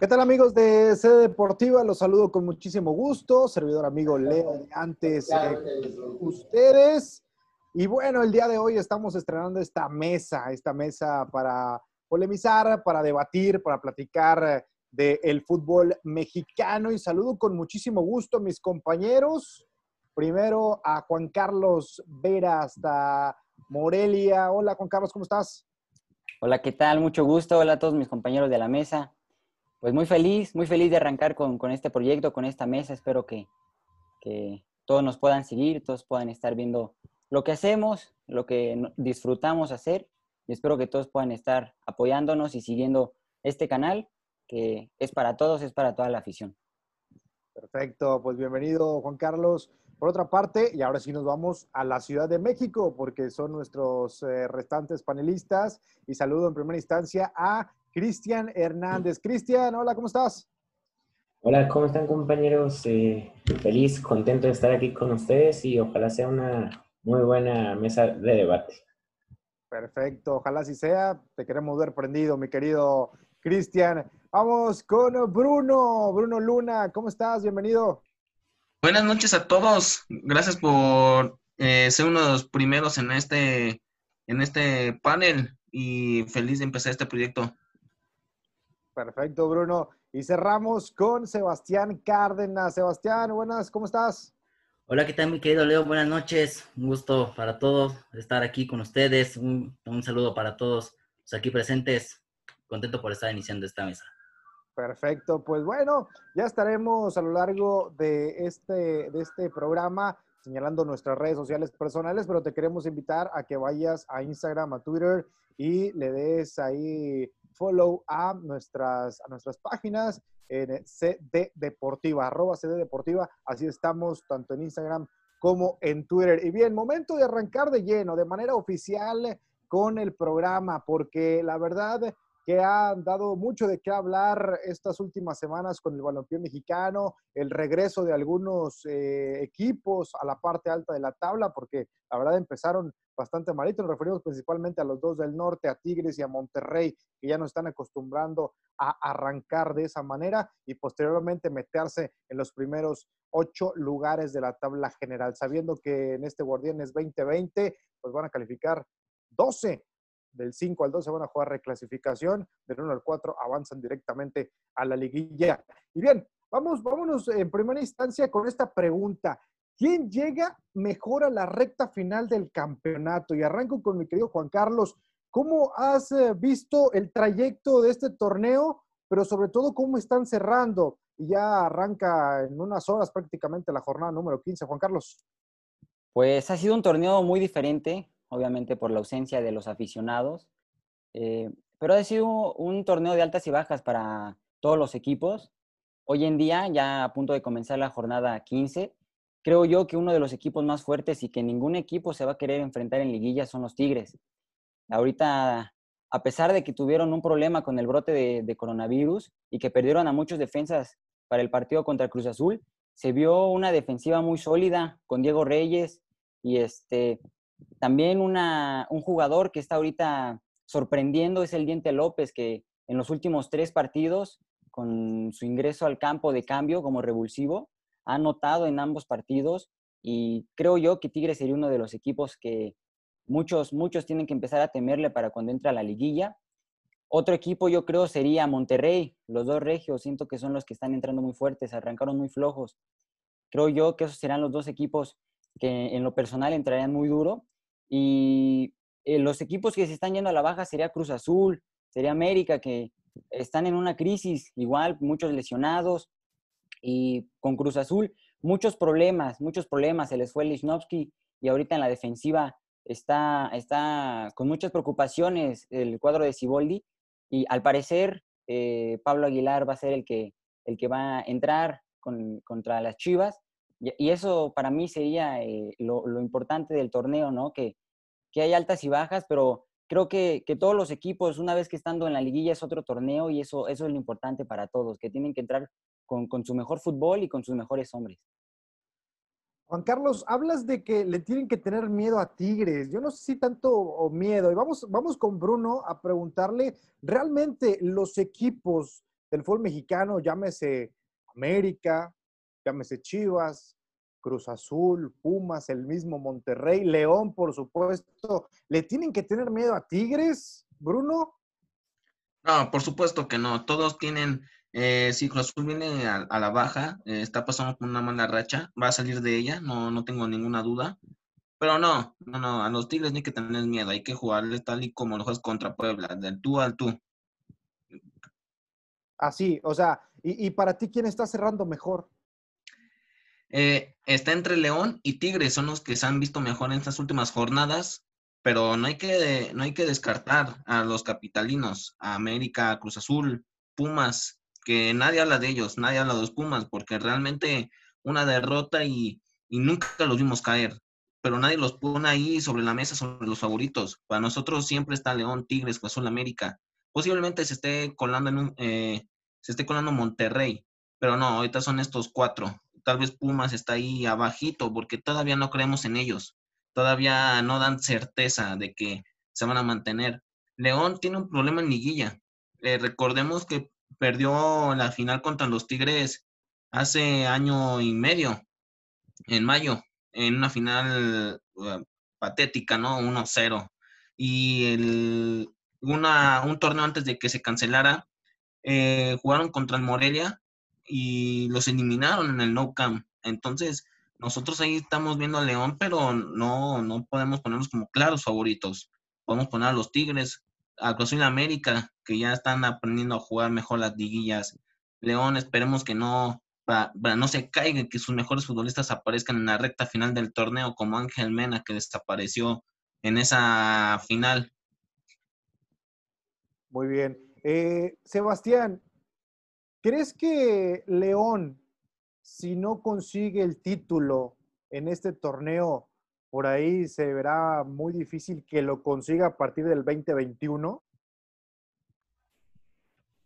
¿Qué tal amigos de Sede Deportiva? Los saludo con muchísimo gusto. Servidor amigo Leo de antes eh, ustedes. Y bueno, el día de hoy estamos estrenando esta mesa, esta mesa para polemizar, para debatir, para platicar del fútbol mexicano. Y saludo con muchísimo gusto a mis compañeros. Primero a Juan Carlos Vera hasta Morelia. Hola Juan Carlos, ¿cómo estás? Hola, ¿qué tal? Mucho gusto. Hola a todos mis compañeros de la mesa. Pues muy feliz, muy feliz de arrancar con, este proyecto, con esta mesa. Espero que, todos nos puedan seguir, todos puedan estar viendo lo que hacemos, lo que disfrutamos hacer. Y espero que todos puedan estar apoyándonos y siguiendo este canal, que es para todos, es para toda la afición. Perfecto, pues bienvenido Juan Carlos. Por otra parte, y ahora sí nos vamos a la Ciudad de México, porque son nuestros eh, restantes panelistas. Y saludo en primera instancia a Cristian Hernández. Cristian, hola, ¿cómo estás? Hola, ¿cómo están compañeros? Eh, feliz, contento de estar aquí con ustedes y ojalá sea una muy buena mesa de debate. Perfecto, ojalá así sea. Te queremos ver prendido, mi querido Cristian. Vamos con Bruno, Bruno Luna, ¿cómo estás? Bienvenido. Buenas noches a todos. Gracias por eh, ser uno de los primeros en este, en este panel y feliz de empezar este proyecto. Perfecto, Bruno. Y cerramos con Sebastián Cárdenas. Sebastián, buenas, ¿cómo estás? Hola, ¿qué tal, mi querido Leo? Buenas noches. Un gusto para todos estar aquí con ustedes. Un, un saludo para todos aquí presentes. Contento por estar iniciando esta mesa. Perfecto, pues bueno, ya estaremos a lo largo de este, de este programa señalando nuestras redes sociales personales, pero te queremos invitar a que vayas a Instagram, a Twitter y le des ahí follow a nuestras, a nuestras páginas en CD Deportiva, arroba CD Deportiva, así estamos tanto en Instagram como en Twitter. Y bien, momento de arrancar de lleno, de manera oficial con el programa, porque la verdad que ha dado mucho de qué hablar estas últimas semanas con el balompié mexicano, el regreso de algunos eh, equipos a la parte alta de la tabla, porque la verdad empezaron bastante malito. Nos referimos principalmente a los dos del norte, a Tigres y a Monterrey, que ya no están acostumbrando a arrancar de esa manera y posteriormente meterse en los primeros ocho lugares de la tabla general, sabiendo que en este Guardianes 2020 pues van a calificar 12 del 5 al 12 van a jugar reclasificación, del 1 al 4 avanzan directamente a la liguilla. Y bien, vamos, vámonos en primera instancia con esta pregunta. ¿Quién llega mejor a la recta final del campeonato? Y arranco con mi querido Juan Carlos. ¿Cómo has eh, visto el trayecto de este torneo, pero sobre todo cómo están cerrando? Y ya arranca en unas horas prácticamente la jornada número 15. Juan Carlos. Pues ha sido un torneo muy diferente obviamente por la ausencia de los aficionados. Eh, pero ha sido un torneo de altas y bajas para todos los equipos. Hoy en día, ya a punto de comenzar la jornada 15, creo yo que uno de los equipos más fuertes y que ningún equipo se va a querer enfrentar en liguilla son los Tigres. Ahorita, a pesar de que tuvieron un problema con el brote de, de coronavirus y que perdieron a muchos defensas para el partido contra Cruz Azul, se vio una defensiva muy sólida con Diego Reyes y este también un jugador que está ahorita sorprendiendo es el Diente López, que en los últimos tres partidos, con su ingreso al campo de cambio como revulsivo, ha anotado en ambos partidos y creo yo que Tigres sería uno de los equipos que muchos, muchos tienen que empezar a temerle para cuando entra a la liguilla. Otro equipo yo creo sería Monterrey, los dos regios, siento que son los que están entrando muy fuertes, arrancaron muy flojos. Creo yo que esos serán los dos equipos que en lo personal entrarían muy duro. Y eh, los equipos que se están yendo a la baja sería Cruz Azul, sería América, que están en una crisis, igual, muchos lesionados. Y con Cruz Azul, muchos problemas, muchos problemas. Se les fue Lichnowsky y ahorita en la defensiva está, está con muchas preocupaciones el cuadro de Ciboldi. Y al parecer, eh, Pablo Aguilar va a ser el que, el que va a entrar contra las Chivas. Y, eso para mí sería eh, lo, importante del torneo, ¿no? Que, que hay altas y bajas, pero creo que, que, todos los equipos, una vez que estando en la liguilla, es otro torneo y eso, eso es lo importante para todos, que tienen que entrar con, con su mejor fútbol y con sus mejores hombres. Juan Carlos, hablas de que le tienen que tener miedo a Tigres. Yo no sé si tanto miedo. Y vamos, vamos con Bruno a preguntarle, ¿realmente los equipos del fútbol mexicano, llámese América, llámese Chivas, Cruz Azul, Pumas, el mismo Monterrey, León, por supuesto. ¿Le tienen que tener miedo a Tigres, Bruno? No, por supuesto que no. Todos tienen, eh, si Cruz Azul viene a, la baja, eh, está pasando con una mala racha, va a salir de ella, no, no tengo ninguna duda. Pero no, no, no, a los Tigres no hay que tener miedo, hay que jugarles tal y como lo juegas contra Puebla, del tú al tú. Así, o sea, y, y para ti, ¿quién está cerrando mejor? Eh, está entre León y Tigres, son los que se han visto mejor en estas últimas jornadas, pero no hay que, no hay que descartar a los capitalinos, a América, Cruz Azul, Pumas, que nadie habla de ellos, nadie habla de los Pumas, porque realmente una derrota y, y nunca los vimos caer, pero nadie los pone ahí sobre la mesa, sobre los favoritos. Para nosotros siempre está León, Tigres, Cruz Azul, América. Posiblemente se esté colando en un, eh, se esté colando Monterrey, pero no, ahorita son estos cuatro tal vez Pumas está ahí abajito porque todavía no creemos en ellos, todavía no dan certeza de que se van a mantener. León tiene un problema en liguilla. Eh, recordemos que perdió la final contra los Tigres hace año y medio, en mayo, en una final uh, patética, ¿no? 1-0. Y el, una, un torneo antes de que se cancelara, eh, jugaron contra el Morelia y los eliminaron en el No Camp. Entonces, nosotros ahí estamos viendo a León, pero no, no podemos ponerlos como claros favoritos. Podemos poner a los Tigres, a Cruz América, que ya están aprendiendo a jugar mejor las liguillas. León, esperemos que no, para, no se caiga, que sus mejores futbolistas aparezcan en la recta final del torneo, como Ángel Mena, que desapareció en esa final. Muy bien. Eh, Sebastián, ¿Crees que León, si no consigue el título en este torneo, por ahí se verá muy difícil que lo consiga a partir del 2021?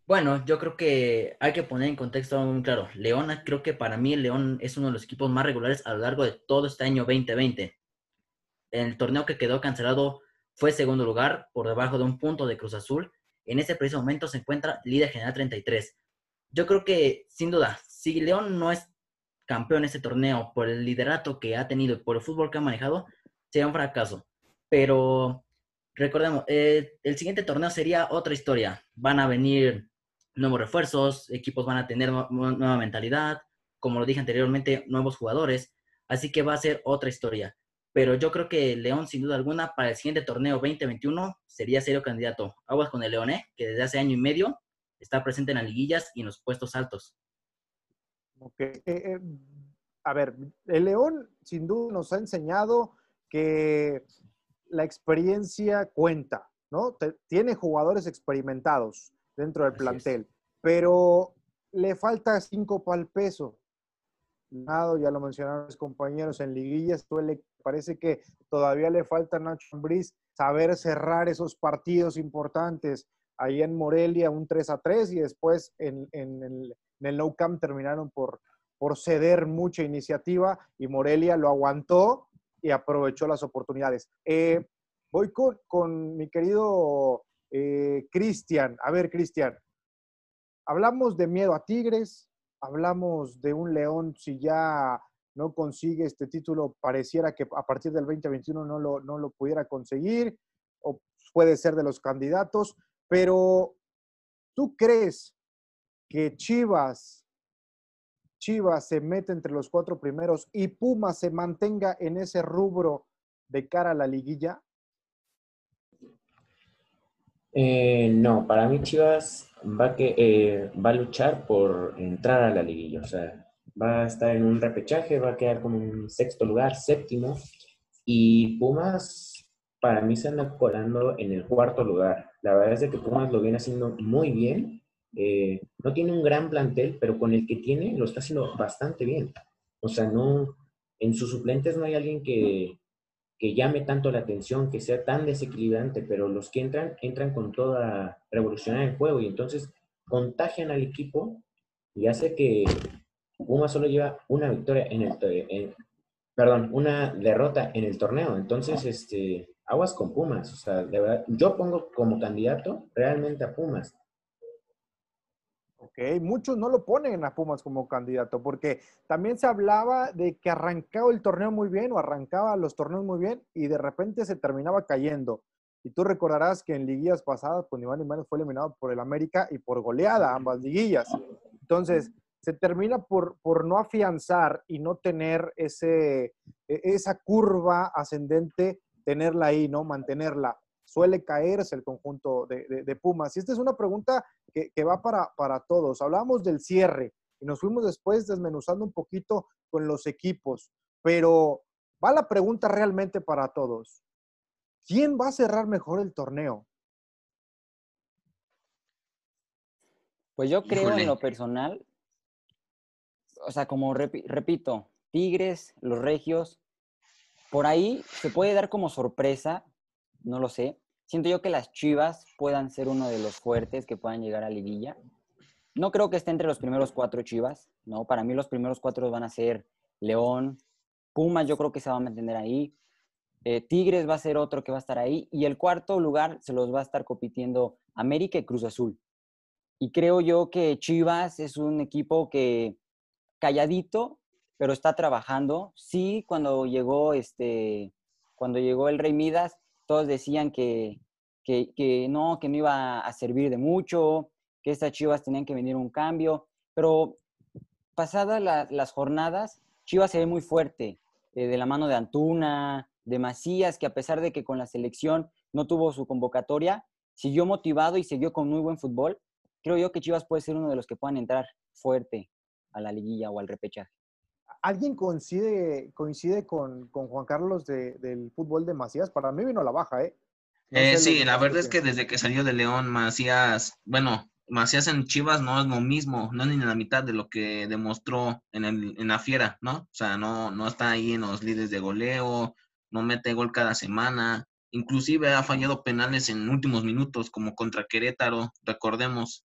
Bueno, yo creo que hay que poner en contexto muy claro. León, creo que para mí León es uno de los equipos más regulares a lo largo de todo este año 2020. El torneo que quedó cancelado fue segundo lugar, por debajo de un punto de Cruz Azul. En ese preciso momento se encuentra líder general 33 yo creo que, sin duda, si León no es campeón en este torneo por el liderato que ha tenido y por el fútbol que ha manejado, sería un fracaso. Pero recordemos, eh, el siguiente torneo sería otra historia. Van a venir nuevos refuerzos, equipos van a tener nueva mentalidad, como lo dije anteriormente, nuevos jugadores. Así que va a ser otra historia. Pero yo creo que León, sin duda alguna, para el siguiente torneo 2021 sería serio candidato. Aguas con el León, ¿eh? que desde hace año y medio está presente en las liguillas y en los puestos altos. Okay. Eh, eh, a ver, el León sin duda nos ha enseñado que la experiencia cuenta, ¿no? tiene jugadores experimentados dentro del plantel, pero le falta cinco para el peso. Ya lo mencionaron los compañeros en liguillas, parece que todavía le falta a Nacho Ambriz saber cerrar esos partidos importantes, ahí en Morelia un 3 a 3 y después en, el, en No Camp terminaron por, por ceder mucha iniciativa y Morelia lo aguantó y aprovechó las oportunidades. Eh, voy con, mi querido eh, Cristian. A ver, Cristian, hablamos de miedo a Tigres, hablamos de un León si ya no consigue este título, pareciera que a partir del 2021 no lo, no lo pudiera conseguir, o puede ser de los candidatos. Pero, ¿tú crees que Chivas, Chivas se mete entre los cuatro primeros y Puma se mantenga en ese rubro de cara a la liguilla? Eh, no, para mí Chivas va, que, eh, va a luchar por entrar a la liguilla. O sea, va a estar en un repechaje, va a quedar como en sexto lugar, séptimo. Y Pumas para mí se anda colando en el cuarto lugar. La verdad es que Pumas lo viene haciendo muy bien. Eh, no tiene un gran plantel, pero con el que tiene lo está haciendo bastante bien. O sea, no, en sus suplentes no hay alguien que, que llame tanto la atención, que sea tan desequilibrante, pero los que entran, entran con toda revolucionar el juego y entonces contagian al equipo y hace que Pumas solo lleva una victoria en el, perdón, una derrota en el torneo. Entonces, este, aguas con Pumas. O sea, de verdad, yo pongo como candidato realmente a Pumas. Ok, muchos no lo ponen a Pumas como candidato, porque también se hablaba de que arrancaba el torneo muy bien o arrancaba los torneos muy bien y de repente se terminaba cayendo. Y tú recordarás que en liguillas pasadas, pues Iván Imanes fue eliminado por el América y por goleada ambas liguillas. Entonces, se termina por, por no afianzar y no tener ese, e, esa curva ascendente, tenerla ahí, ¿no? Mantenerla suele caerse el conjunto de, Pumas. Y esta es una pregunta que, va para, para, todos. Hablábamos del cierre y nos fuimos después desmenuzando un poquito con los equipos, pero va la pregunta realmente para todos. ¿Quién va a cerrar mejor el torneo? Pues yo creo en lo personal, o sea, como repito, Tigres, los Regios, por ahí se puede dar como sorpresa no lo sé. Siento yo que las Chivas puedan ser uno de los fuertes que puedan llegar a liguilla. No creo que esté entre los primeros cuatro Chivas, ¿no? Para mí los primeros cuatro van a ser León, Pumas yo creo que se va a mantener ahí, eh, Tigres va a ser otro que va a estar ahí y el cuarto lugar se los va a estar compitiendo América y Cruz Azul. Y creo yo que Chivas es un equipo que calladito, pero está trabajando. Sí, cuando llegó este, cuando llegó el Rey Midas, todos decían que, no, que no iba a servir de mucho, que estas Chivas tenían que venir un cambio, pero pasadas las jornadas, Chivas se ve muy fuerte, eh, de la mano de Antuna, de Macías, que a pesar de que con la selección no tuvo su convocatoria, siguió motivado y siguió con muy buen fútbol. Creo yo que Chivas puede ser uno de los que puedan entrar fuerte a la liguilla o al repechaje. ¿Alguien coincide, coincide con, Juan Carlos del fútbol de Macías? Para mí vino a la baja, ¿eh? eh sí, la verdad es que desde que salió de León, Macías, bueno, Macías en Chivas no es lo mismo, no es ni la mitad de lo que demostró en, el, en la fiera, ¿no? O sea, no, no está ahí en los líderes de goleo, no mete gol cada semana, inclusive ha fallado penales en últimos minutos, como contra Querétaro, recordemos.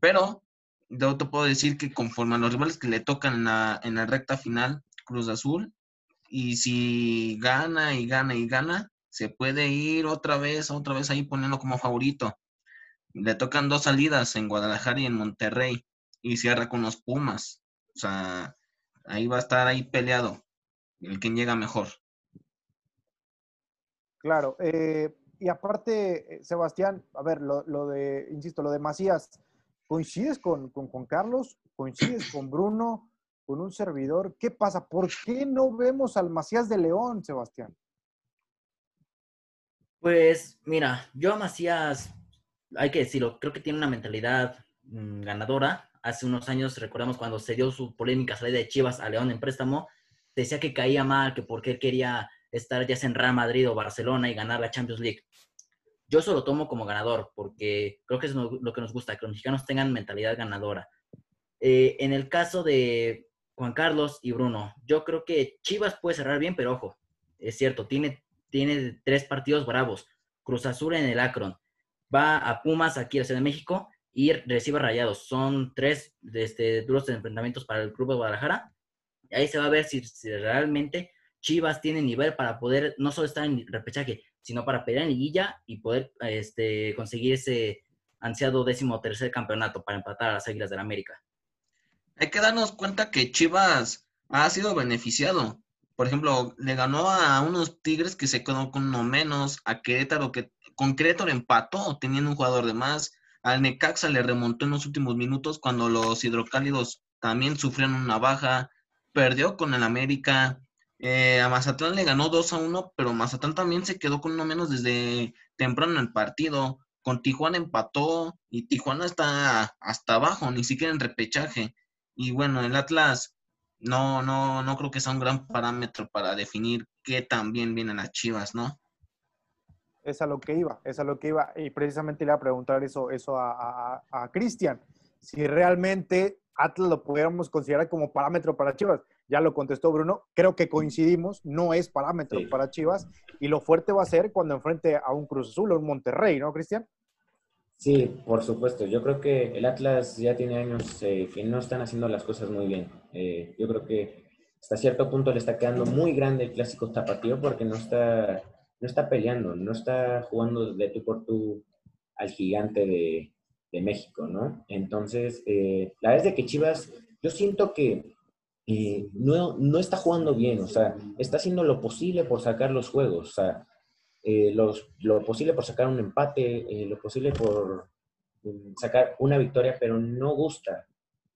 Pero yo te puedo decir que conforme a los rivales que le tocan en la, en la recta final, Cruz Azul, y si gana y gana y gana, se puede ir otra vez, otra vez ahí poniendo como favorito. Le tocan dos salidas en Guadalajara y en Monterrey, y cierra con los Pumas. O sea, ahí va a estar ahí peleado el quien llega mejor. Claro, eh, y aparte, eh, Sebastián, a ver, lo, lo, de, insisto, lo de Macías, ¿Coincides con, Juan Carlos? ¿Coincides con Bruno? ¿Con un servidor? ¿Qué pasa? ¿Por qué no vemos al Macías de León, Sebastián? Pues mira, yo a Macías, hay que decirlo, creo que tiene una mentalidad mm, ganadora. Hace unos años, recordamos cuando se dio su polémica salida de Chivas a León en préstamo, decía que caía mal, que porque él quería estar ya en Real Madrid o Barcelona y ganar la Champions League yo eso lo tomo como ganador, porque creo que es lo que nos gusta, que los mexicanos tengan mentalidad ganadora. Eh, en el caso de Juan Carlos y Bruno, yo creo que Chivas puede cerrar bien, pero ojo, es cierto, tiene, tiene tres partidos bravos. Cruz Azul en el Akron, va a Pumas aquí a la Ciudad de México y recibe Rayados. Son tres este, duros enfrentamientos para el Club de Guadalajara. Ahí se va a ver si, si realmente Chivas tiene nivel para poder no solo estar en repechaje, sino para pelear en liguilla y poder este, conseguir ese ansiado décimo tercer campeonato para empatar a las Águilas del América. Hay que darnos cuenta que Chivas ha sido beneficiado. Por ejemplo, le ganó a unos Tigres que se quedó con uno menos, a Querétaro que con Querétaro empató teniendo un jugador de más, al Necaxa le remontó en los últimos minutos cuando los hidrocálidos también sufrieron una baja, perdió con el América, eh, a Mazatlán le ganó 2 a 1, pero Mazatlán también se quedó con uno menos desde temprano en el partido. Con Tijuana empató y Tijuana está hasta abajo, ni siquiera en repechaje. Y bueno, el Atlas no, no, no creo que sea un gran parámetro para definir qué tan bien vienen las Chivas, ¿no? Es a lo que iba, es a lo que iba. Y precisamente le iba a preguntar eso, eso a, a Cristian. Si realmente Atlas lo pudiéramos considerar como parámetro para Chivas ya lo contestó Bruno, creo que coincidimos, no es parámetro para Chivas y lo fuerte va a ser cuando enfrente a un Cruz Azul o un Monterrey, ¿no, Cristian? Sí, por supuesto. Yo creo que el Atlas ya tiene años eh, que no están haciendo las cosas muy bien. Eh, yo creo que hasta cierto punto le está quedando muy grande el clásico tapatío porque no está, no está peleando, no está jugando de tú por tú al gigante de, de México, ¿no? Entonces, eh, la es de que Chivas, yo siento que eh, no, no está jugando bien, o sea, está haciendo lo posible por sacar los juegos, o sea, eh, los, lo posible por sacar un empate, lo posible por mm, sacar una victoria, pero no gusta,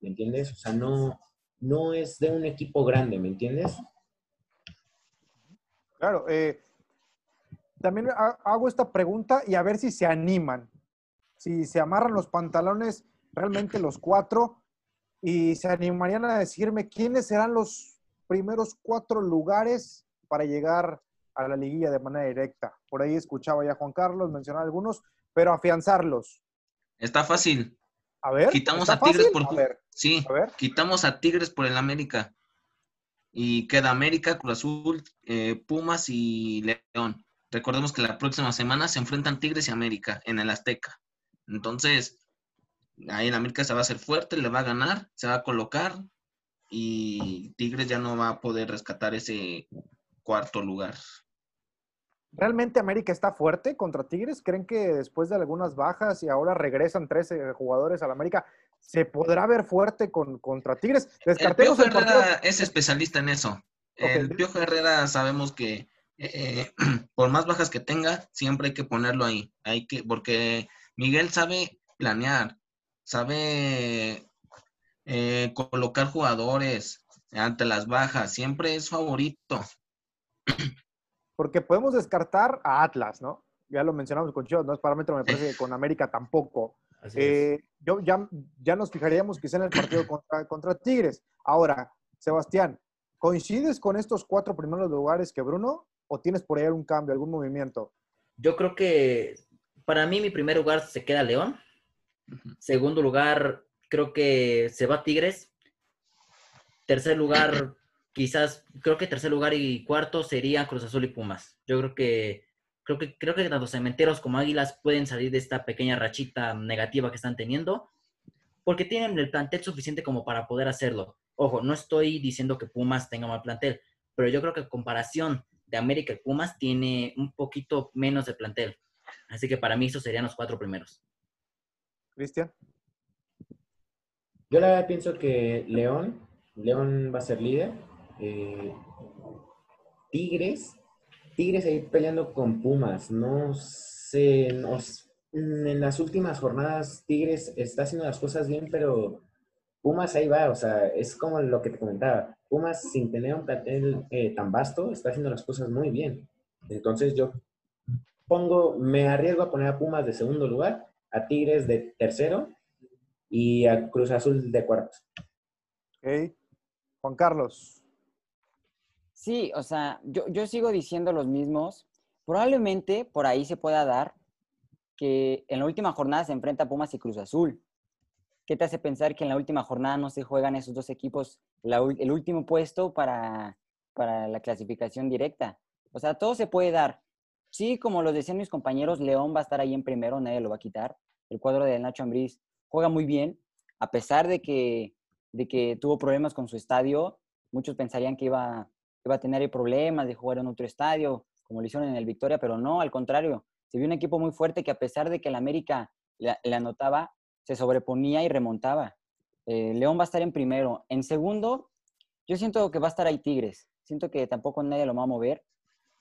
¿me entiendes? O sea, no, no es de un equipo grande, ¿me entiendes? Claro, también hago esta pregunta y a ver si se animan si se amarran los pantalones realmente los cuatro y se animarían a decirme quiénes serán los primeros cuatro lugares para llegar a la liguilla de manera directa. Por ahí escuchaba ya Juan Carlos mencionar algunos, pero afianzarlos. Está fácil. A ver. Quitamos a Tigres por sí, quitamos a Tigres por el América. Y queda América, Cruz Azul, eh, Pumas y León. Recordemos que la próxima semana se enfrentan Tigres y América en el Azteca. Entonces, ahí en América se va a hacer fuerte, le va a ganar, se va a colocar y Tigres ya no va a poder rescatar ese cuarto lugar. ¿Realmente América está fuerte contra Tigres? ¿Creen que después de algunas bajas y ahora regresan 13 jugadores al América, se podrá ver fuerte con, contra Tigres? el Piojo Herrera es especialista en eso. El Piojo Herrera sabemos que eh, por más bajas que tenga, siempre hay que ponerlo ahí. Hay que, porque Miguel sabe planear, sabe eh, colocar jugadores ante las bajas, siempre es favorito. Porque podemos descartar a Atlas, ¿no? Ya lo mencionamos con Chivas, no es parámetro, me parece que con América tampoco. Eh, yo, ya, ya nos fijaríamos quizá en el partido contra, contra Tigres. Ahora, Sebastián, ¿coincides con estos cuatro primeros lugares que Bruno o tienes por ahí algún cambio, algún movimiento? Yo creo que para mí mi primer lugar se queda León. Segundo lugar, creo que se va Tigres. Tercer lugar, quizás, creo que tercer lugar y cuarto serían Cruz Azul y Pumas. Yo creo que creo que creo que tanto Cementeros como Águilas pueden salir de esta pequeña rachita negativa que están teniendo, porque tienen el plantel suficiente como para poder hacerlo. Ojo, no estoy diciendo que Pumas tenga mal plantel, pero yo creo que en comparación de América y Pumas tiene un poquito menos de plantel. Así que para mí esos serían los cuatro primeros. Cristian. Yo la verdad pienso que León, León va a ser líder. Eh, Tigres, Tigres ahí peleando con Pumas. No sé, en las últimas jornadas Tigres está haciendo las cosas bien, pero Pumas ahí va, o sea, es como lo que te comentaba. Pumas sin tener un plantel eh, tan vasto está haciendo las cosas muy bien. Entonces yo pongo, me arriesgo a poner a Pumas de segundo lugar, a Tigres de tercero y a Cruz Azul de cuarto. Ok. Juan Carlos. Sí, o sea, yo, yo sigo diciendo los mismos. Probablemente por ahí se pueda dar que en la última jornada se enfrenta Pumas y Cruz Azul. ¿Qué te hace pensar que en la última jornada no se juegan esos dos equipos el último puesto para, para la clasificación directa? O sea, todo se puede dar. Sí, como lo decían mis compañeros, León va a estar ahí en primero, nadie lo va a quitar. El cuadro de Nacho Ambriz juega muy bien, a pesar de que, de que tuvo problemas con su estadio. Muchos pensarían que iba, iba a tener problemas de jugar en otro estadio, como lo hicieron en el Victoria, pero no, al contrario. Se vio un equipo muy fuerte que a pesar de que el América le, anotaba, se sobreponía y remontaba. Eh, León va a estar en primero. En segundo, yo siento que va a estar ahí Tigres. Siento que tampoco nadie lo va a mover.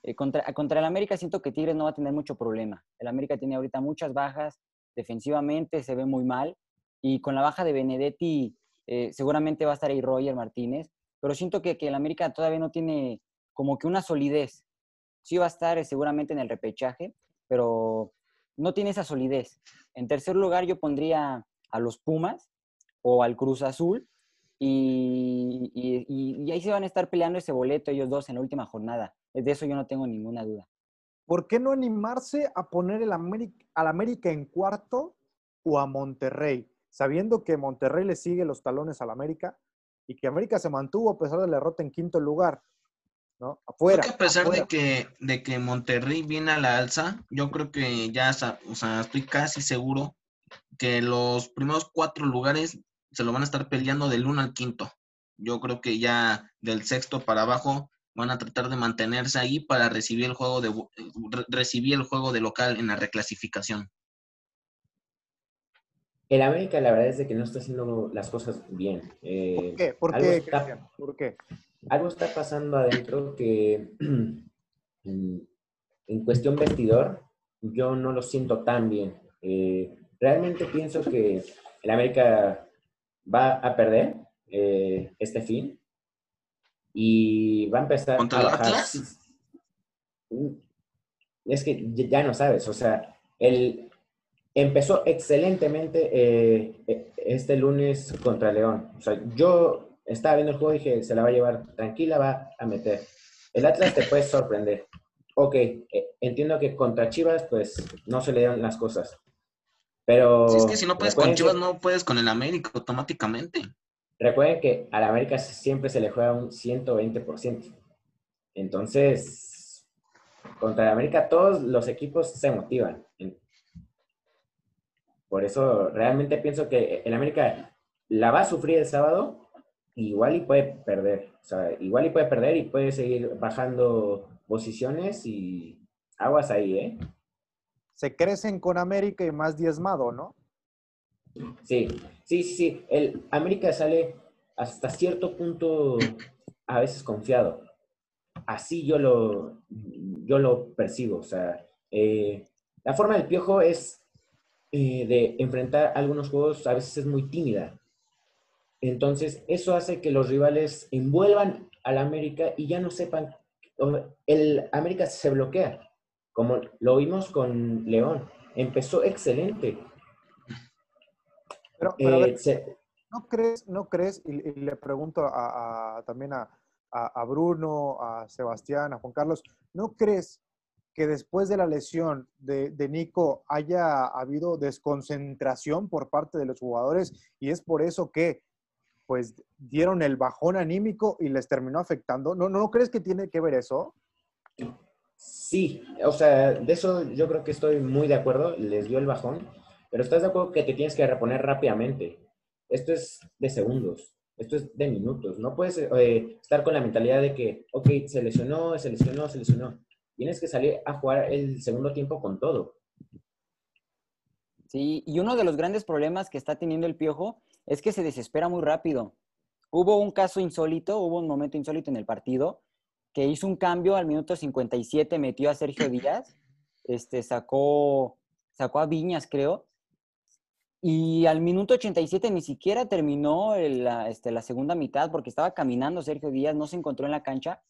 Eh, contra, contra el América siento que Tigres no va a tener mucho problema. El América tiene ahorita muchas bajas, defensivamente se ve muy mal y con la baja de Benedetti eh, seguramente va a estar ahí Roger Martínez, pero siento que, el América todavía no tiene como que una solidez. Sí va a estar eh, seguramente en el repechaje, pero no tiene esa solidez. En tercer lugar yo pondría a los Pumas o al Cruz Azul y, y, ahí se van a estar peleando ese boleto ellos dos en la última jornada. De eso yo no tengo ninguna duda. ¿Por qué no animarse a poner el América, al América en cuarto o a Monterrey? Sabiendo que Monterrey le sigue los talones al América y que América se mantuvo a pesar de la derrota en quinto lugar. ¿no? Afuera. a pesar de que, de que Monterrey viene a la alza, yo creo que ya, o sea, estoy casi seguro que los primeros cuatro lugares se lo van a estar peleando del uno al quinto. Yo creo que ya del sexto para abajo van a tratar de mantenerse ahí para recibir el juego de recibir el juego de local en la reclasificación. el América la verdad es de que no está haciendo las cosas bien. Eh, ¿Por qué? ¿Por algo qué, está-? ¿Por qué? algo está pasando adentro que en, en cuestión vestidor yo no lo siento tan bien. Eh, realmente pienso que el América va a perder eh, este fin y va a empezar ¿Contra a el. Atlas? Es que ya no sabes, o sea, el, empezó excelentemente eh, eh, este lunes contra León. O sea, yo estaba viendo el juego y dije, se la va a llevar tranquila, va a meter. El Atlas te puede sorprender. Ok, eh, entiendo que contra Chivas, pues, no se le dan las cosas. Pero... Si es que si no puedes con Chivas, no puedes con el América automáticamente. Recuerden que a la América siempre se le juega un 120%. Entonces, contra la América todos los equipos se motivan. Por eso realmente pienso que el América la va a sufrir el sábado, igual y puede perder. O igual y puede perder y puede seguir bajando posiciones y aguas ahí, ¿eh? Se crecen con América y más diezmado, ¿no? Sí, sí, sí. El América sale hasta cierto punto a veces confiado. Así yo lo, yo lo percibo. O sea, eh, la forma del piojo es eh, de enfrentar algunos juegos a veces es muy tímida. Entonces, eso hace que los rivales envuelvan al América y ya no sepan. El América se bloquea, como lo vimos con León. Empezó excelente. Pero, Eh, ver, se- ¿no crees, no crees? Y, y le pregunto a, a- también a Bruno, a Sebastián, a Juan Carlos, ¿no crees que después de la lesión de, de Nico haya habido desconcentración por parte de los jugadores y es por eso que pues dieron el bajón anímico y les terminó afectando? ¿No, no crees que tiene que ver eso? Sí, o sea, de eso yo creo que estoy muy de acuerdo, les dio el bajón, pero estás de acuerdo que te tienes que reponer rápidamente. Esto es de segundos, esto es de minutos. No puedes eh, estar con la mentalidad de que, ok, se lesionó, se lesionó, se lesionó. Tienes que salir a jugar el segundo tiempo con todo. Sí, y uno de los grandes problemas que está teniendo el Piojo es que se desespera muy rápido. Hubo un caso insólito, hubo un momento insólito en el partido, que hizo un cambio al minuto 57, metió a Sergio Díaz, este, sacó, sacó a Viñas, creo, y al minuto 87 ni siquiera terminó la, este, segunda mitad porque estaba caminando Sergio Díaz, no se encontró en la cancha.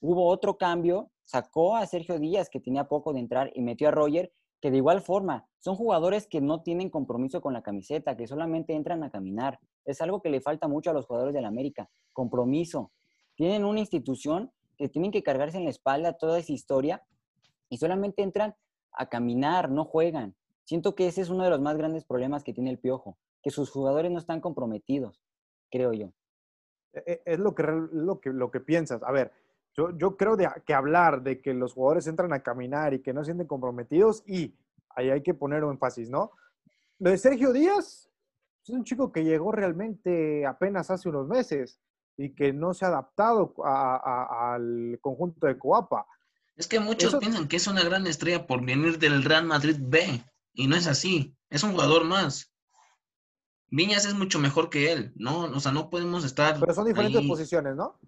Hubo otro cambio, sacó a Sergio Díaz, que tenía poco de entrar, y metió a Roger, que de igual forma son jugadores que no tienen compromiso con la camiseta, que solamente entran a caminar. Es algo que le falta mucho a los jugadores del América, compromiso. Tienen una institución que tienen que cargarse en la espalda toda esa historia y solamente entran a caminar, no juegan. Siento que ese es uno de los más grandes problemas que tiene el Piojo, que sus jugadores no están comprometidos, creo yo. E- e- Es lo que, lo que, lo que piensas. A ver, yo, yo creo de, que hablar de que los jugadores entran a caminar y que no se sienten comprometidos y ahí hay que poner énfasis, ¿no? Lo de Sergio Díaz es un chico que llegó realmente apenas hace unos meses y que no se ha adaptado a- a- al conjunto de Coapa. Es que muchos Eso- piensan que es una gran estrella por venir del Real Madrid B. Y no es así. Es un jugador más. Viñas es mucho mejor que él. No, o sea, no podemos estar. Pero son diferentes ahí. posiciones, ¿no?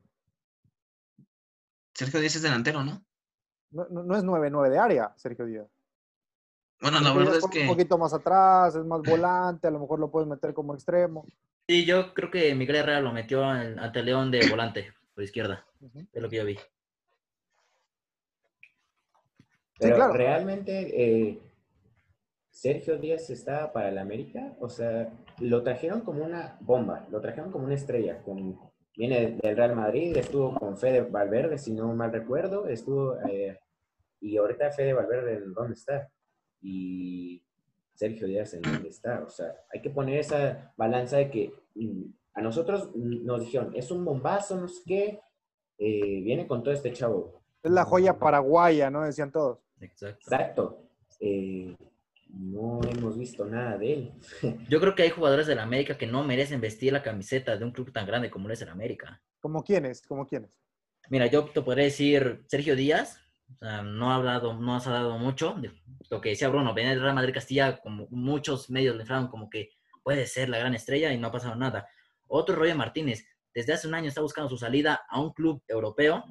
Sergio Díaz es delantero, ¿no? No, no- no es 9-9 de área, Sergio Díaz. Bueno, la verdad Díaz es juega Un que. poquito más atrás, es más volante, a lo mejor lo puedes meter como extremo. Sí, yo creo que Miguel Herrera lo metió en- ante León de volante, por izquierda. Es lo que yo vi. Pero claro. realmente eh, Sergio Díaz estaba para el América, o sea, lo trajeron como una bomba, lo trajeron como una estrella. Con, viene del Real Madrid, estuvo con Fede Valverde, si no mal recuerdo, estuvo eh, y ahorita Fede Valverde, ¿dónde está? Y Sergio Díaz, ¿en dónde está? O sea, hay que poner esa balanza de que mm, a nosotros nos dijeron, es un bombazo, no sé qué, eh, viene con todo este chavo. Es la joya paraguaya, ¿no? Decían todos. Exacto. Exacto. Eh, no hemos visto nada de él. Yo creo que hay jugadores del América que no merecen vestir la camiseta de un club tan grande como lo es el América. ¿Como quiénes? ¿Como quiénes? Mira, yo te podría decir Sergio Díaz, o sea, no ha hablado, no has hablado mucho. de lo que decía Bruno, venía del Real Madrid Castilla, como muchos medios le inflaron como que puede ser la gran estrella y no ha pasado nada. Otro Roger Martínez, desde hace un año está buscando su salida a un club europeo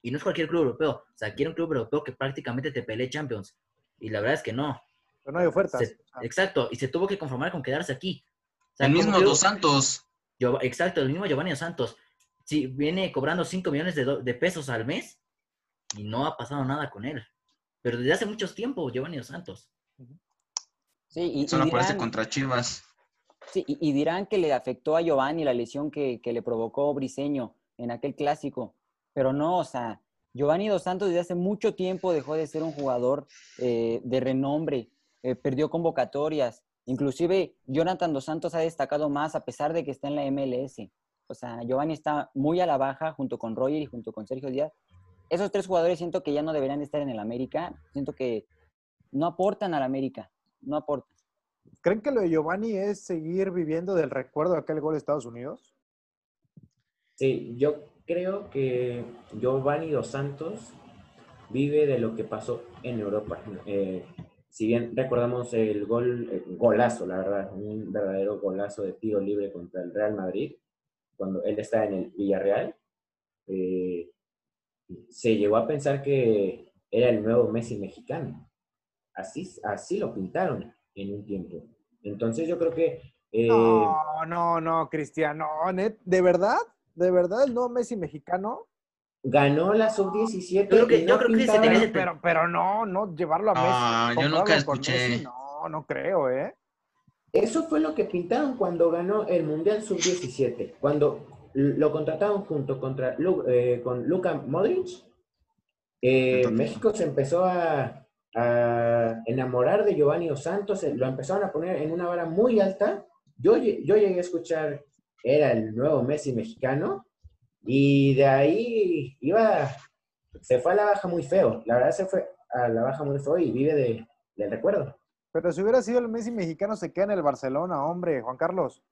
y no es cualquier club europeo, o sea, quiere un club europeo que prácticamente te pelee Champions. Y la verdad es que no. Pero no hay ofertas. Se- exacto, y se tuvo que conformar con quedarse aquí. O sea, El mismo Dos Santos. Exacto, el mismo Giovanni Dos Santos. Sí, viene cobrando 5 millones de, do- de pesos al mes y no ha pasado nada con él. Pero desde hace mucho tiempo, Giovanni Dos Santos. Sí, y, y Solo aparece dirán, contra Chivas. sí, y- y dirán que le afectó a Giovanni la lesión que, que le provocó Briseño en aquel clásico. Pero no, o sea, Giovanni Dos Santos desde hace mucho tiempo dejó de ser un jugador eh, de renombre, eh, perdió convocatorias. Inclusive Jonathan Dos Santos ha destacado más a pesar de que está en la MLS. O sea, Giovanni está muy a la baja junto con Roger y junto con Sergio Díaz. Esos tres jugadores siento que ya no deberían de estar en el América. Siento que no aportan al América. No aportan. ¿Creen que lo de Giovanni es seguir viviendo del recuerdo de aquel gol de Estados Unidos? Sí, yo creo que Giovanni Dos Santos vive de lo que pasó en Europa. Eh, si bien recordamos el gol, el golazo, la verdad, un verdadero golazo de tiro libre contra el Real Madrid, cuando él está en el Villarreal, eh, se llegó a pensar que era el nuevo Messi mexicano. Así, así lo pintaron en un tiempo. Entonces yo creo que... eh, No, no, no, Cristian, no, net, ¿de verdad? ¿De verdad el nuevo Messi mexicano? Ganó la sub-17. Yo creo que- yo creo que se tenía Pero, pero no, no, llevarlo a Messi. Ah, yo nunca escuché. Messi, no, no creo, ¿eh? Eso fue lo que pintaron cuando ganó el Mundial Sub-17. Cuando lo contrataron junto contra Lu- eh, con Luka Modric, eh, Entonces- México se empezó a, a enamorar de Giovanni Dos Santos, eh, lo empezaron a poner en una vara muy alta. Yo, yo llegué a escuchar, era el nuevo Messi mexicano, y de ahí iba, se fue a la baja muy feo. La verdad se fue a la baja muy feo y vive de, del recuerdo. Pero si hubiera sido el Messi mexicano, se queda en el Barcelona, hombre, Juan Carlos.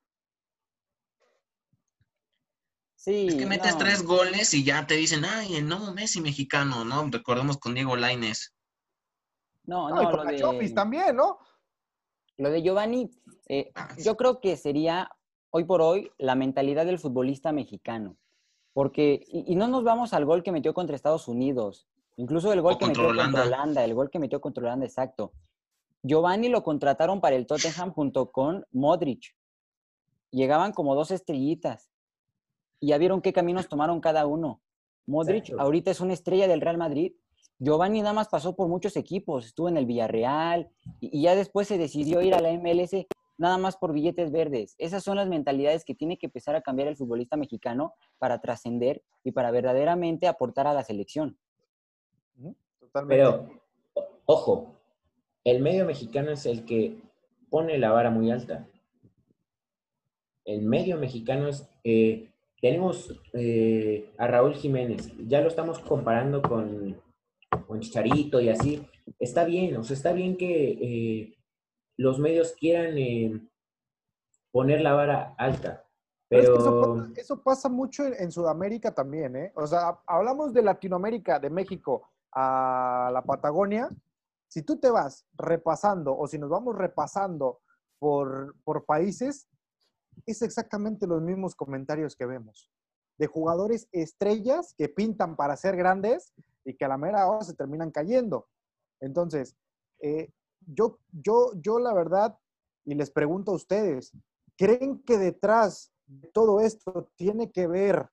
Sí, Es que metes no. tres goles y ya te dicen, ay, el nuevo Messi mexicano, ¿no? Recordemos con Diego Laines. No, No, y no, con lo la de, Chofis también, ¿no? lo de Giovanni, eh, Ah, yo creo que sería hoy por hoy la mentalidad del futbolista mexicano. Porque, y, y no nos vamos al gol que metió contra Estados Unidos, incluso el gol O que metió contra Holanda. Holanda, el gol que metió contra Holanda, exacto. Giovanni lo contrataron para el Tottenham junto con Modric. Llegaban como dos estrellitas. Y ya vieron qué caminos tomaron cada uno. Modric Exacto. ahorita es una estrella del Real Madrid. Giovanni nada más pasó por muchos equipos. Estuvo en el Villarreal y, y ya después se decidió ir a la MLS nada más por billetes verdes. Esas son las mentalidades que tiene que empezar a cambiar el futbolista mexicano para trascender y para verdaderamente aportar a la selección. Totalmente. Pero, ojo, el medio mexicano es el que pone la vara muy alta. El medio mexicano es... eh, tenemos eh, a Raúl Jiménez, ya lo estamos comparando con, con Chicharito y así. Está bien, o sea, está bien que eh, los medios quieran eh, poner la vara alta. Pero es que eso, pasa- eso pasa mucho en, en Sudamérica también, ¿eh? O sea, hablamos de Latinoamérica, de México a la Patagonia. Si tú te vas repasando o si nos vamos repasando por, por países, es exactamente los mismos comentarios que vemos. De jugadores estrellas que pintan para ser grandes y que a la mera hora se terminan cayendo. Entonces, eh, yo, yo, yo la verdad, y les pregunto a ustedes, ¿creen que detrás de todo esto tiene que ver,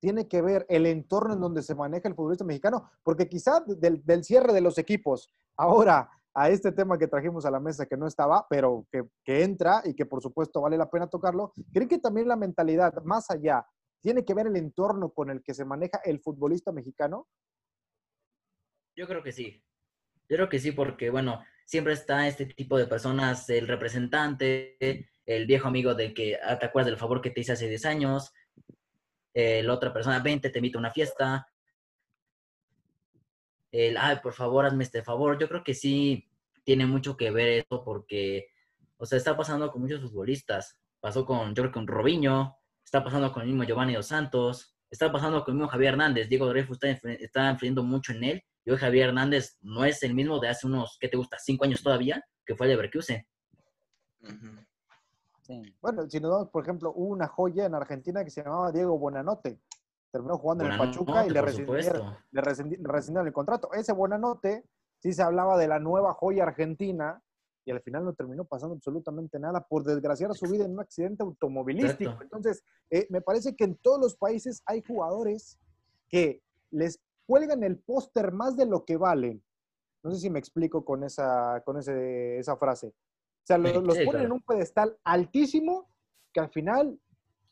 tiene que ver el entorno en donde se maneja el futbolista mexicano? Porque quizá del, del cierre de los equipos, ahora a este tema que trajimos a la mesa que no estaba, pero que, que entra y que por supuesto vale la pena tocarlo, ¿creen que también la mentalidad más allá tiene que ver el entorno con el que se maneja el futbolista mexicano? Yo creo que sí. Yo creo que sí, porque, bueno, siempre está este tipo de personas, el representante, el viejo amigo de que ah, te acuerdas del favor que te hice hace 10 años, la otra persona, vente, te invito a una fiesta, el, ay, por favor, hazme este favor. Yo creo que sí tiene mucho que ver eso porque, o sea, está pasando con muchos futbolistas. Pasó con, yo creo que con Robinho, está pasando con el mismo Giovanni Dos Santos, está pasando con el mismo Javier Hernández. Diego Dreyfus está, está influyendo mucho en él. Y hoy Javier Hernández no es el mismo de hace unos, ¿qué te gusta? Cinco años todavía, que fue Leverkusen. Ujú. Sí. Bueno, si nos vamos, por ejemplo, hubo una joya en Argentina que se llamaba Diego Buenanote. Terminó jugando en el Pachuca y le rescindieron, supuesto. le rescindi- le rescindieron el contrato. Ese Buenanote sí se hablaba de la nueva joya argentina y al final no terminó pasando absolutamente nada por desgraciar su vida en un accidente automovilístico. Exacto. Entonces, eh, me parece que en todos los países hay jugadores que les cuelgan el póster más de lo que valen. No sé si me explico con esa, con ese- esa frase. O sea, los ponen en un pedestal altísimo que al final,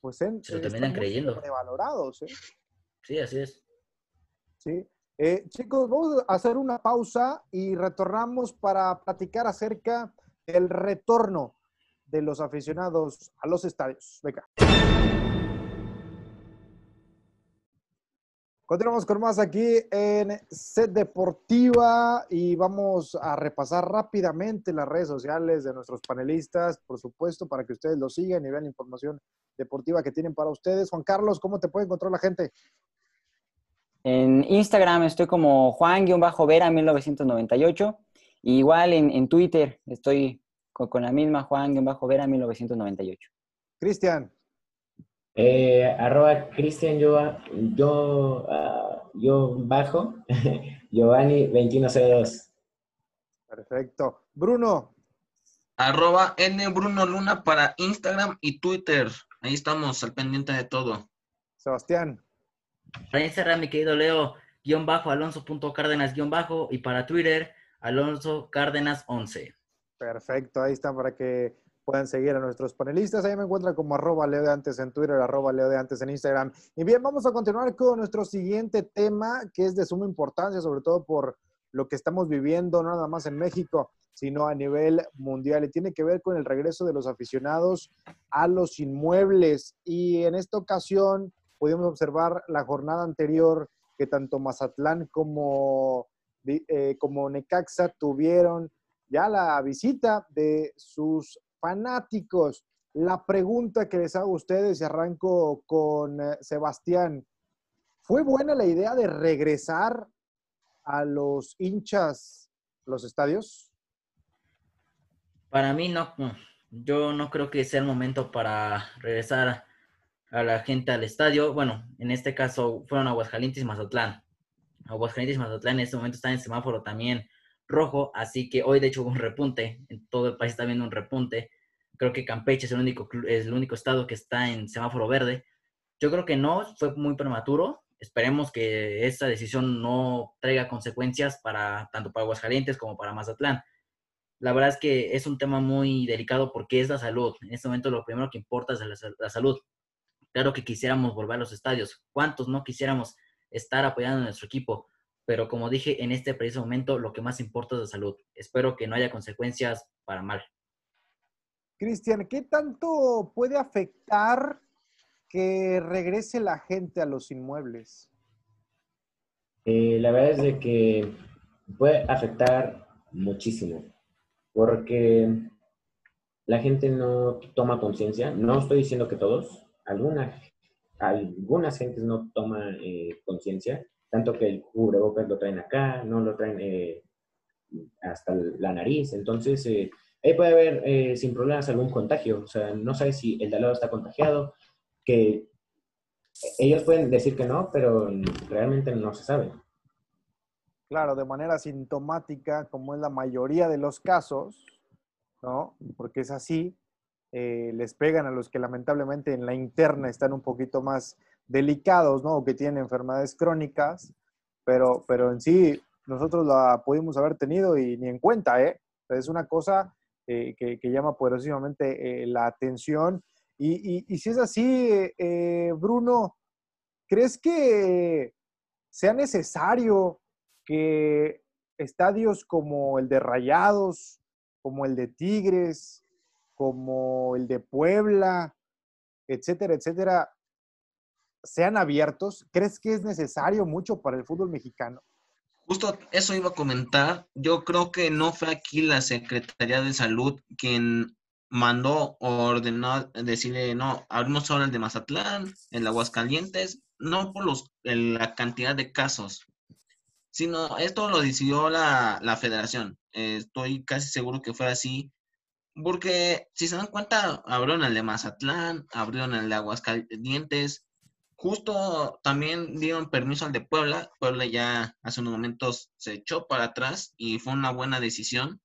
pues, en, Se lo eh, terminan creyendo. sobrevalorados, ¿eh? Sí, así es. Sí. Eh, chicos, vamos a hacer una pausa y retornamos para platicar acerca del retorno de los aficionados a los estadios. Venga. Continuamos con más aquí en Set Deportiva y vamos a repasar rápidamente las redes sociales de nuestros panelistas, por supuesto, para que ustedes lo sigan y vean la información deportiva que tienen para ustedes. Juan Carlos, ¿cómo te puede encontrar la gente? En Instagram estoy como Juan-Vera1998. Y igual en, en Twitter estoy con, con la misma Juan-Vera1998. Cristian. Eh, arroba Cristian yo, yo, ah, yo bajo, Giovanni 2102. Perfecto. Bruno. Arroba N Bruno Luna para Instagram y Twitter. Ahí estamos al pendiente de todo. Sebastián. Para Instagram, mi querido Leo, guion bajo, alonso.cárdenas, guion bajo, y para Twitter, Alonso Cárdenas 11. Perfecto, ahí está para que puedan seguir a nuestros panelistas. Ahí me encuentran como arroba Leo de antes en Twitter, arroba Leo de antes en Instagram. Y bien, vamos a continuar con nuestro siguiente tema, que es de suma importancia, sobre todo por lo que estamos viviendo, no nada más en México, sino a nivel mundial. Y tiene que ver con el regreso de los aficionados a los inmuebles. Y en esta ocasión pudimos observar la jornada anterior que tanto Mazatlán como, eh, como Necaxa tuvieron ya la visita de sus fanáticos. La pregunta que les hago a ustedes, y arranco con eh, Sebastián, ¿fue buena la idea de regresar a los hinchas los estadios? Para mí no, no. yo no creo que sea el momento para regresar a la gente al estadio. Bueno, en este caso fueron Aguascalientes y Mazatlán. Aguascalientes y Mazatlán en este momento están en semáforo también rojo, así que hoy de hecho hubo un repunte, en todo el país está viendo un repunte. Creo que Campeche es el único, es el único estado que está en semáforo verde. Yo creo que no, fue muy prematuro. Esperemos que esta decisión no traiga consecuencias para tanto para Aguascalientes como para Mazatlán. La verdad es que es un tema muy delicado porque es la salud. En este momento lo primero que importa es la, la salud. Claro que quisiéramos volver a los estadios. ¿Cuántos no quisiéramos estar apoyando a nuestro equipo? Pero como dije, en este preciso momento lo que más importa es la salud. Espero que no haya consecuencias para mal. Cristian, ¿qué tanto puede afectar que regrese la gente a los inmuebles? Eh, la verdad es de que puede afectar muchísimo, porque la gente no toma conciencia. No estoy diciendo que todos, algunas, algunas gentes no toman eh, conciencia, tanto que el cubrebocas lo traen acá, no lo traen eh, hasta la nariz. Entonces, eh, ahí puede haber eh, sin problemas algún contagio. O sea, no sabes si el de al lado está contagiado, que ellos pueden decir que no, pero realmente no se sabe. Claro, de manera sintomática, como es la mayoría de los casos, ¿no? Porque es así, eh, les pegan a los que lamentablemente en la interna están un poquito más delicados, ¿no? O que tienen enfermedades crónicas, pero, pero en sí nosotros la pudimos haber tenido y ni en cuenta, ¿eh? Es una cosa eh, que, llama poderosamente eh, la atención. Y, y, y, si es así, eh, Bruno, ¿crees que sea necesario que estadios como el de Rayados, como el de Tigres, como el de Puebla, etcétera, etcétera, sean abiertos? ¿Crees que es necesario mucho para el fútbol mexicano? Justo eso iba a comentar. Yo creo que no fue aquí la Secretaría de Salud quien mandó o ordenó decirle, no, abrimos ahora el de Mazatlán, el Aguascalientes, no por los, la cantidad de casos, sino esto lo decidió la, la federación. Estoy casi seguro que fue así Porque si se dan cuenta, abrieron el de Mazatlán, abrieron el de Aguascalientes, justo también dieron permiso al de Puebla. Puebla ya hace unos momentos se echó para atrás y fue una buena decisión.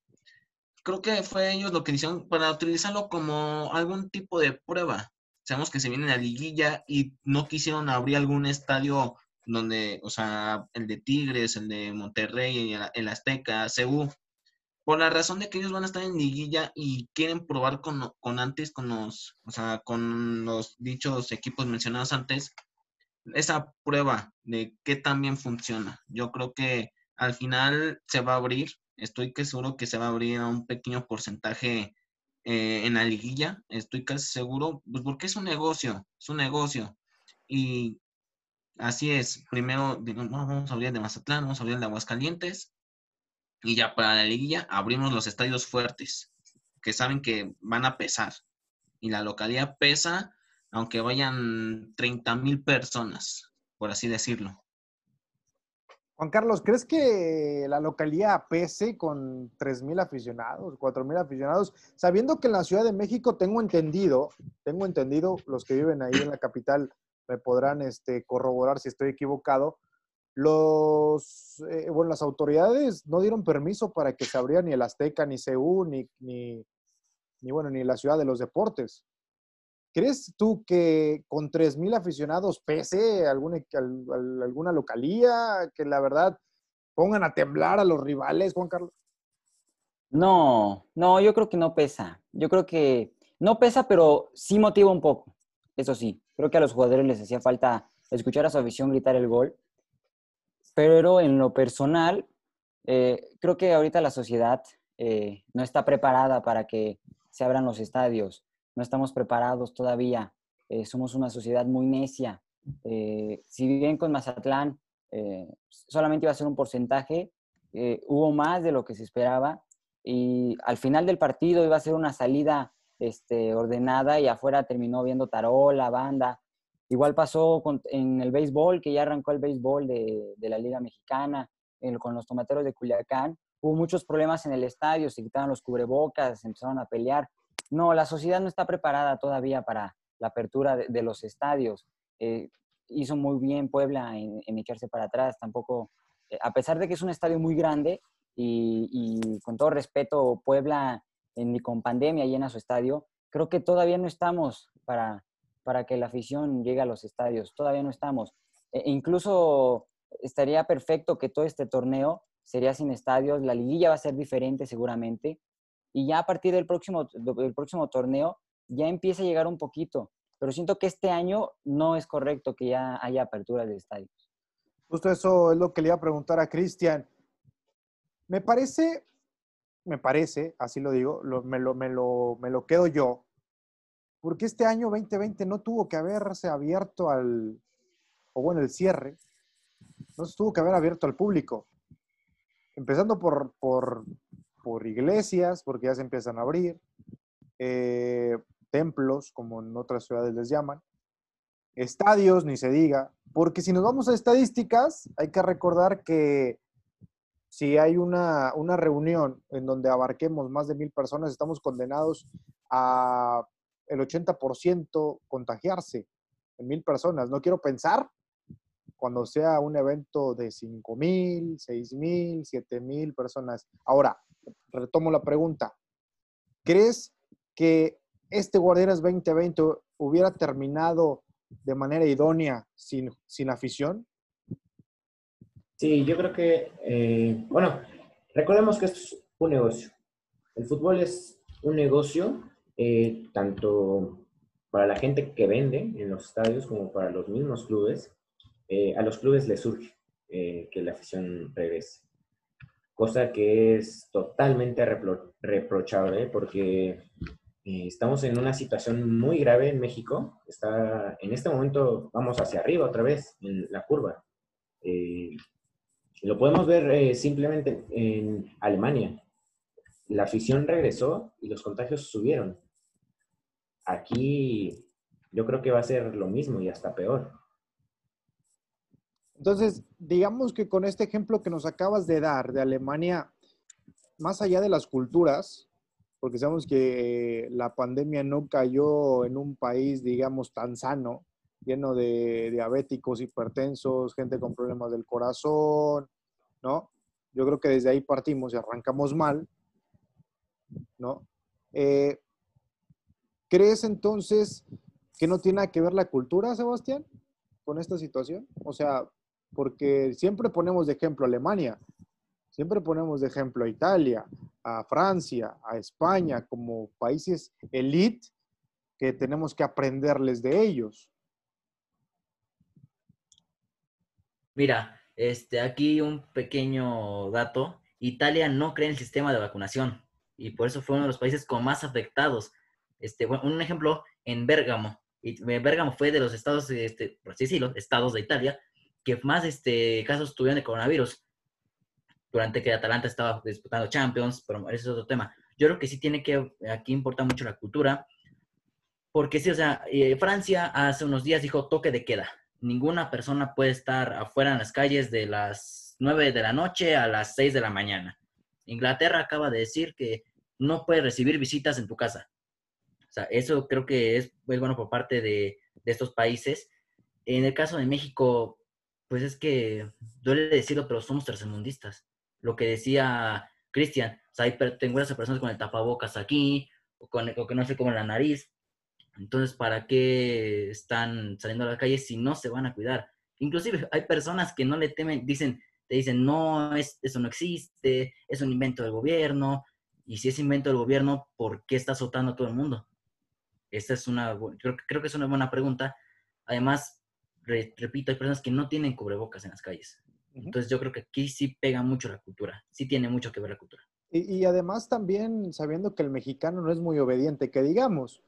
Creo que fue ellos lo que hicieron para utilizarlo como algún tipo de prueba. Sabemos que se viene la liguilla y no quisieron abrir algún estadio donde, o sea, el de Tigres, el de Monterrey, el Azteca, CU, por la razón de que ellos van a estar en liguilla y quieren probar con, con antes, con los, o sea, con los dichos equipos mencionados antes, esa prueba de qué también funciona. Yo creo que al final se va a abrir, estoy que seguro que se va a abrir a un pequeño porcentaje eh, en la liguilla, estoy casi seguro, pues porque es un negocio, es un negocio. Y así es, primero vamos a abrir de Mazatlán, vamos a abrir de Aguascalientes, y ya para la liguilla abrimos los estadios fuertes, que saben que van a pesar. Y la localidad pesa, aunque vayan 30 mil personas, por así decirlo. Juan Carlos, ¿crees que la localidad pese con 3 mil aficionados, 4 mil aficionados? Sabiendo que en la Ciudad de México tengo entendido, tengo entendido, los que viven ahí en la capital me podrán este, corroborar si estoy equivocado, los, eh, bueno, las autoridades no dieron permiso para que se abriera ni el Azteca, ni ni, ni, ni, bueno, ni la ciudad de los deportes. ¿Crees tú que con 3.000 aficionados pese alguna, alguna localía que la verdad pongan a temblar a los rivales, Juan Carlos? No, no, yo creo que no pesa. Yo creo que no pesa, pero sí motiva un poco. Eso sí, creo que a los jugadores les hacía falta escuchar a su afición gritar el gol pero en lo personal, eh, creo que ahorita la sociedad eh, no está preparada para que se abran los estadios. No estamos preparados todavía. Eh, somos una sociedad muy necia. si bien con Mazatlán solamente iba a ser un porcentaje, hubo más de lo que se esperaba y al final del partido iba a ser una salida este, ordenada y afuera terminó viendo tarola, banda. Igual pasó en el béisbol, que ya arrancó el béisbol de, la Liga Mexicana, con los tomateros de Culiacán. Hubo muchos problemas en el estadio, se quitaron los cubrebocas, empezaron a pelear. No, la sociedad no está preparada todavía para la apertura de, los estadios. Eh, hizo muy bien Puebla en, echarse para atrás. Tampoco, eh, a pesar de que es un estadio muy grande y, con todo respeto, Puebla en, con pandemia llena su estadio, creo que todavía no estamos para, para que la afición llegue a los estadios. Todavía no estamos. E incluso estaría perfecto que todo este torneo sería sin estadios, la liguilla va a ser diferente seguramente, y ya a partir del próximo, del próximo torneo ya empieza a llegar un poquito, pero siento que este año no es correcto que ya haya apertura de estadios. Justo eso es lo que le iba a preguntar a Cristian. Me parece, me parece, así lo digo, me, lo, me, lo, me lo quedo yo, porque este año 2020 no tuvo que haberse abierto al, o bueno, el cierre, no se tuvo que haber abierto al público. Empezando por, por, iglesias, porque ya se empiezan a abrir, eh, templos, como en otras ciudades les llaman, estadios, ni se diga, porque si nos vamos a estadísticas, hay que recordar que si hay una, una reunión en donde abarquemos más de mil personas, estamos condenados a el 80% contagiarse en mil personas. No quiero pensar cuando sea un evento de 5 mil, 6 mil, 7 mil personas. Ahora, retomo la pregunta. ¿Crees que este Guardianes 2020 hubiera terminado de manera idónea sin, sin afición? Sí, yo creo que, eh, bueno, recordemos que es un negocio. El fútbol es un negocio eh, tanto para la gente que vende en los estadios como para los mismos clubes, eh, a los clubes les surge que la afición regrese. Cosa que es totalmente reprochable porque estamos en una situación muy grave en México. Está, en este momento vamos hacia arriba otra vez en la curva. lo podemos ver simplemente en Alemania. La afición regresó y los contagios subieron. Aquí yo creo que va a ser lo mismo y hasta peor. Entonces, digamos que con este ejemplo que nos acabas de dar de Alemania, más allá de las culturas, porque sabemos que la pandemia no cayó en un país, digamos, tan sano, lleno de diabéticos, hipertensos, gente con problemas del corazón, ¿no? Yo creo que desde ahí partimos y arrancamos mal, ¿no? Eh, ¿Crees entonces que no tiene que ver la cultura, Sebastián, con esta situación? O sea, porque siempre ponemos de ejemplo Alemania, siempre ponemos de ejemplo a Italia, a Francia, a España como países elite que tenemos que aprenderles de ellos. Mira, este, aquí un pequeño dato. Italia no cree en el sistema de vacunación y por eso fue uno de los países con más afectados. Este, un ejemplo, en Bérgamo. Y Bérgamo fue de los estados, este, por estados de Italia, que más este, casos tuvieron de coronavirus durante que Atalanta estaba disputando Champions, pero ese es otro tema. Yo creo que sí tiene que, aquí importa mucho la cultura, porque sí, o sea, eh, Francia hace unos días dijo toque de queda. Ninguna persona puede estar afuera en las calles de las 9 de la noche a las 6 de la mañana. Inglaterra acaba de decir que no puede recibir visitas en tu casa. O sea, eso creo que es muy bueno por parte de, de estos países. En el caso de México, pues es que duele decirlo, pero somos tercermundistas lo que decía Cristian, o sea, hay, tengo esas personas con el tapabocas aquí, o, con, o que no sé cómo en la nariz. Entonces, ¿para qué están saliendo a la calle si no se van a cuidar? Inclusive hay personas que no le temen, dicen, te dicen, no, es, eso no existe, es un invento del gobierno. Y si es invento del gobierno, ¿por qué está azotando a todo el mundo? Esta es una, creo, creo que es una buena pregunta. Además, repito, hay personas que no tienen cubrebocas en las calles. Entonces yo creo que aquí sí pega mucho la cultura, sí tiene mucho que ver la cultura. Y, además también sabiendo que el mexicano no es muy obediente, que digamos.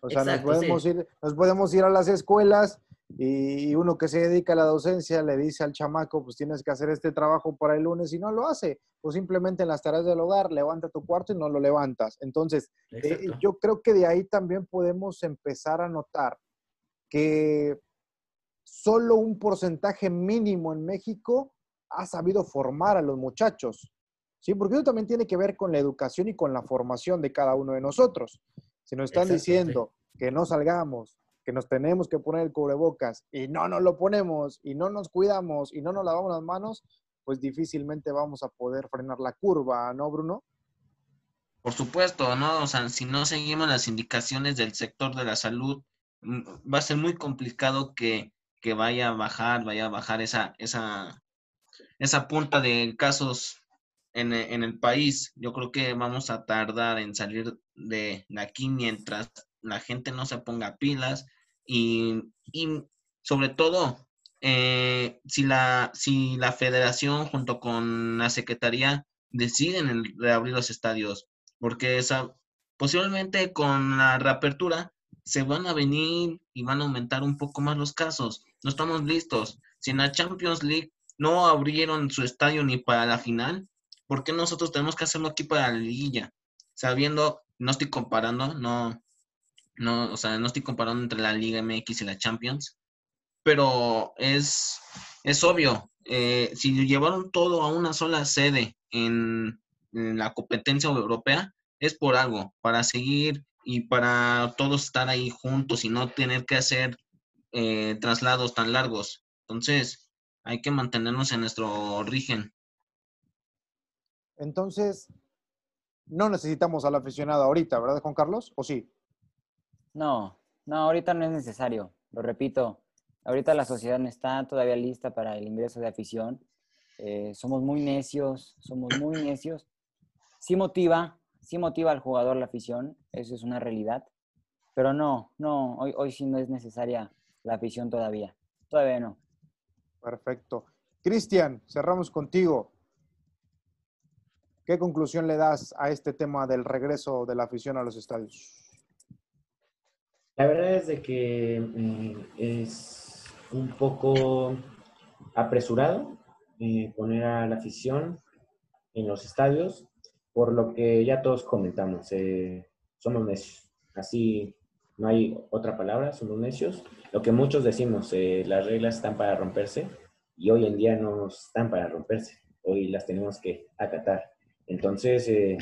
O sea, nos, podemos ir, nos podemos ir a las escuelas y uno que se dedica a la docencia le dice al chamaco, pues tienes que hacer este trabajo para el lunes y no lo hace. O simplemente en las tareas del hogar, levanta tu cuarto y no lo levantas. Entonces, eh, yo creo que de ahí también podemos empezar a notar que solo un porcentaje mínimo en México ha sabido formar a los muchachos. ¿Sí? Porque eso también tiene que ver con la educación y con la formación de cada uno de nosotros. Si nos están diciendo que no salgamos, que nos tenemos que poner el cubrebocas y no nos lo ponemos y no nos cuidamos y no nos lavamos las manos, pues difícilmente vamos a poder frenar la curva, ¿no, Bruno? Por supuesto, ¿no? O sea, si no seguimos las indicaciones del sector de la salud, mm, va a ser muy complicado que que vaya a bajar, vaya a bajar esa, esa, esa punta de casos en, en, el país. Yo creo que vamos a tardar en salir de aquí mientras la gente no se ponga pilas y, y sobre todo eh, si, la, si la federación junto con la secretaría deciden reabrir los estadios, porque esa, posiblemente con la reapertura se van a venir y van a aumentar un poco más los casos no estamos listos. Si en la Champions League no abrieron su estadio ni para la final, ¿por qué nosotros tenemos que hacerlo aquí para la liguilla? Sabiendo, no estoy comparando, no, no, o sea, no estoy comparando entre la Liga MX y la Champions, pero es, es obvio, eh, si llevaron todo a una sola sede en, en la competencia europea, es por algo, para seguir y para todos estar ahí juntos y no tener que hacer eh, traslados tan largos. Entonces, hay que mantenernos en nuestro origen. Entonces, no necesitamos al aficionado ahorita, ¿verdad, Juan Carlos? ¿O sí? No, no, ahorita no es necesario. Lo repito, ahorita la sociedad no está todavía lista para el ingreso de afición. Eh, somos muy necios, somos muy necios. Sí motiva, sí motiva al jugador la afición, eso es una realidad. Pero no, no, hoy, hoy sí no es necesaria la afición todavía. Todavía no. Perfecto. Cristian, cerramos contigo. ¿Qué conclusión le das a este tema del regreso de la afición a los estadios? La verdad es de que mm, es un poco apresurado eh, poner a la afición en los estadios, por lo que ya todos comentamos, eh, somos necios. Así no hay otra palabra, somos necios. Lo que muchos decimos, eh, las reglas están para romperse y hoy en día no están para romperse. Hoy las tenemos que acatar. Entonces, eh,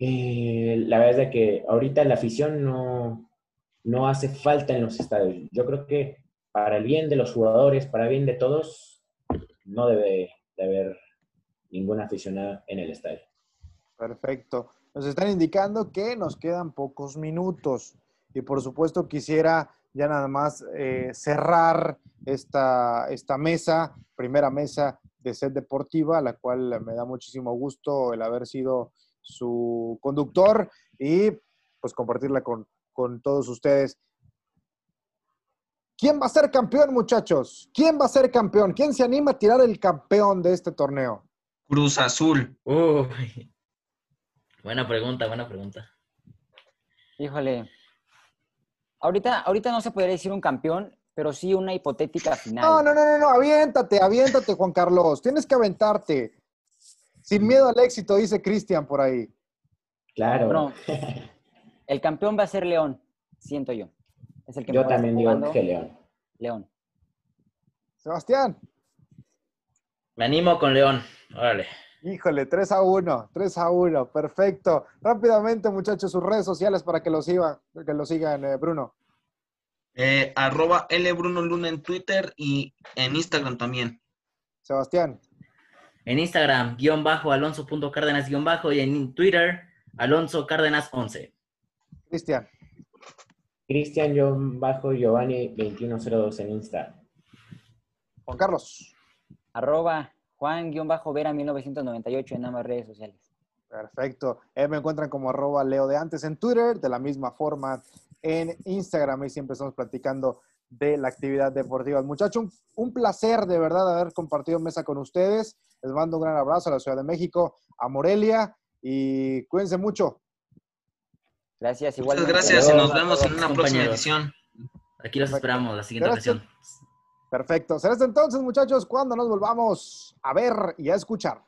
Eh, la verdad es que ahorita la afición no, no hace falta en los estadios. Yo creo que para el bien de los jugadores, para el bien de todos, no debe de haber ninguna aficionada en el estadio. Perfecto. Nos están indicando que nos quedan pocos minutos y por supuesto quisiera ya nada más eh, cerrar esta, esta mesa, primera mesa de Set Deportiva, la cual me da muchísimo gusto el haber sido su conductor y pues compartirla con, con todos ustedes. ¿Quién va a ser campeón, muchachos? ¿Quién va a ser campeón? ¿Quién se anima a tirar el campeón de este torneo? Cruz Azul. Uy. Buena pregunta, buena pregunta. Híjole. Ahorita, ahorita no se podría decir un campeón, pero sí una hipotética final. No, no, no, no, no, aviéntate, aviéntate, Juan Carlos. Tienes que aventarte. Sin miedo al éxito, dice Cristian por ahí. Claro. Bueno, el campeón va a ser León, siento yo. Es el que Yo también digo jugando. que León. León. Sebastián, Me animo con León. Órale. Híjole, 3 a 1, 3 a 1, perfecto. Rápidamente, muchachos, sus redes sociales para que lo sigan, que lo sigan, eh, Bruno. Eh, arroba L Bruno Luna en Twitter y en Instagram también. Sebastián, En Instagram, guion bajo, alonso.cárdenas guion bajo, y en Twitter, alonso cárdenas 11. Cristian, Cristian bajo Giovanni 2102 en Insta. Juan Carlos. Arroba Juan-Vera 1998 en ambas redes sociales. Perfecto. Eh, me encuentran como arroba Leo de antes en Twitter, de la misma forma en Instagram y siempre estamos platicando de la actividad deportiva. Muchachos, un, un placer de verdad haber compartido mesa con ustedes. Les mando un gran abrazo a la Ciudad de México, a Morelia y cuídense mucho. Gracias, Muchas igualmente. gracias y nos vemos en una próxima edición. Aquí los esperamos, la siguiente Gracias. ocasión. Perfecto. Será entonces, muchachos, cuando nos volvamos a ver y a escuchar.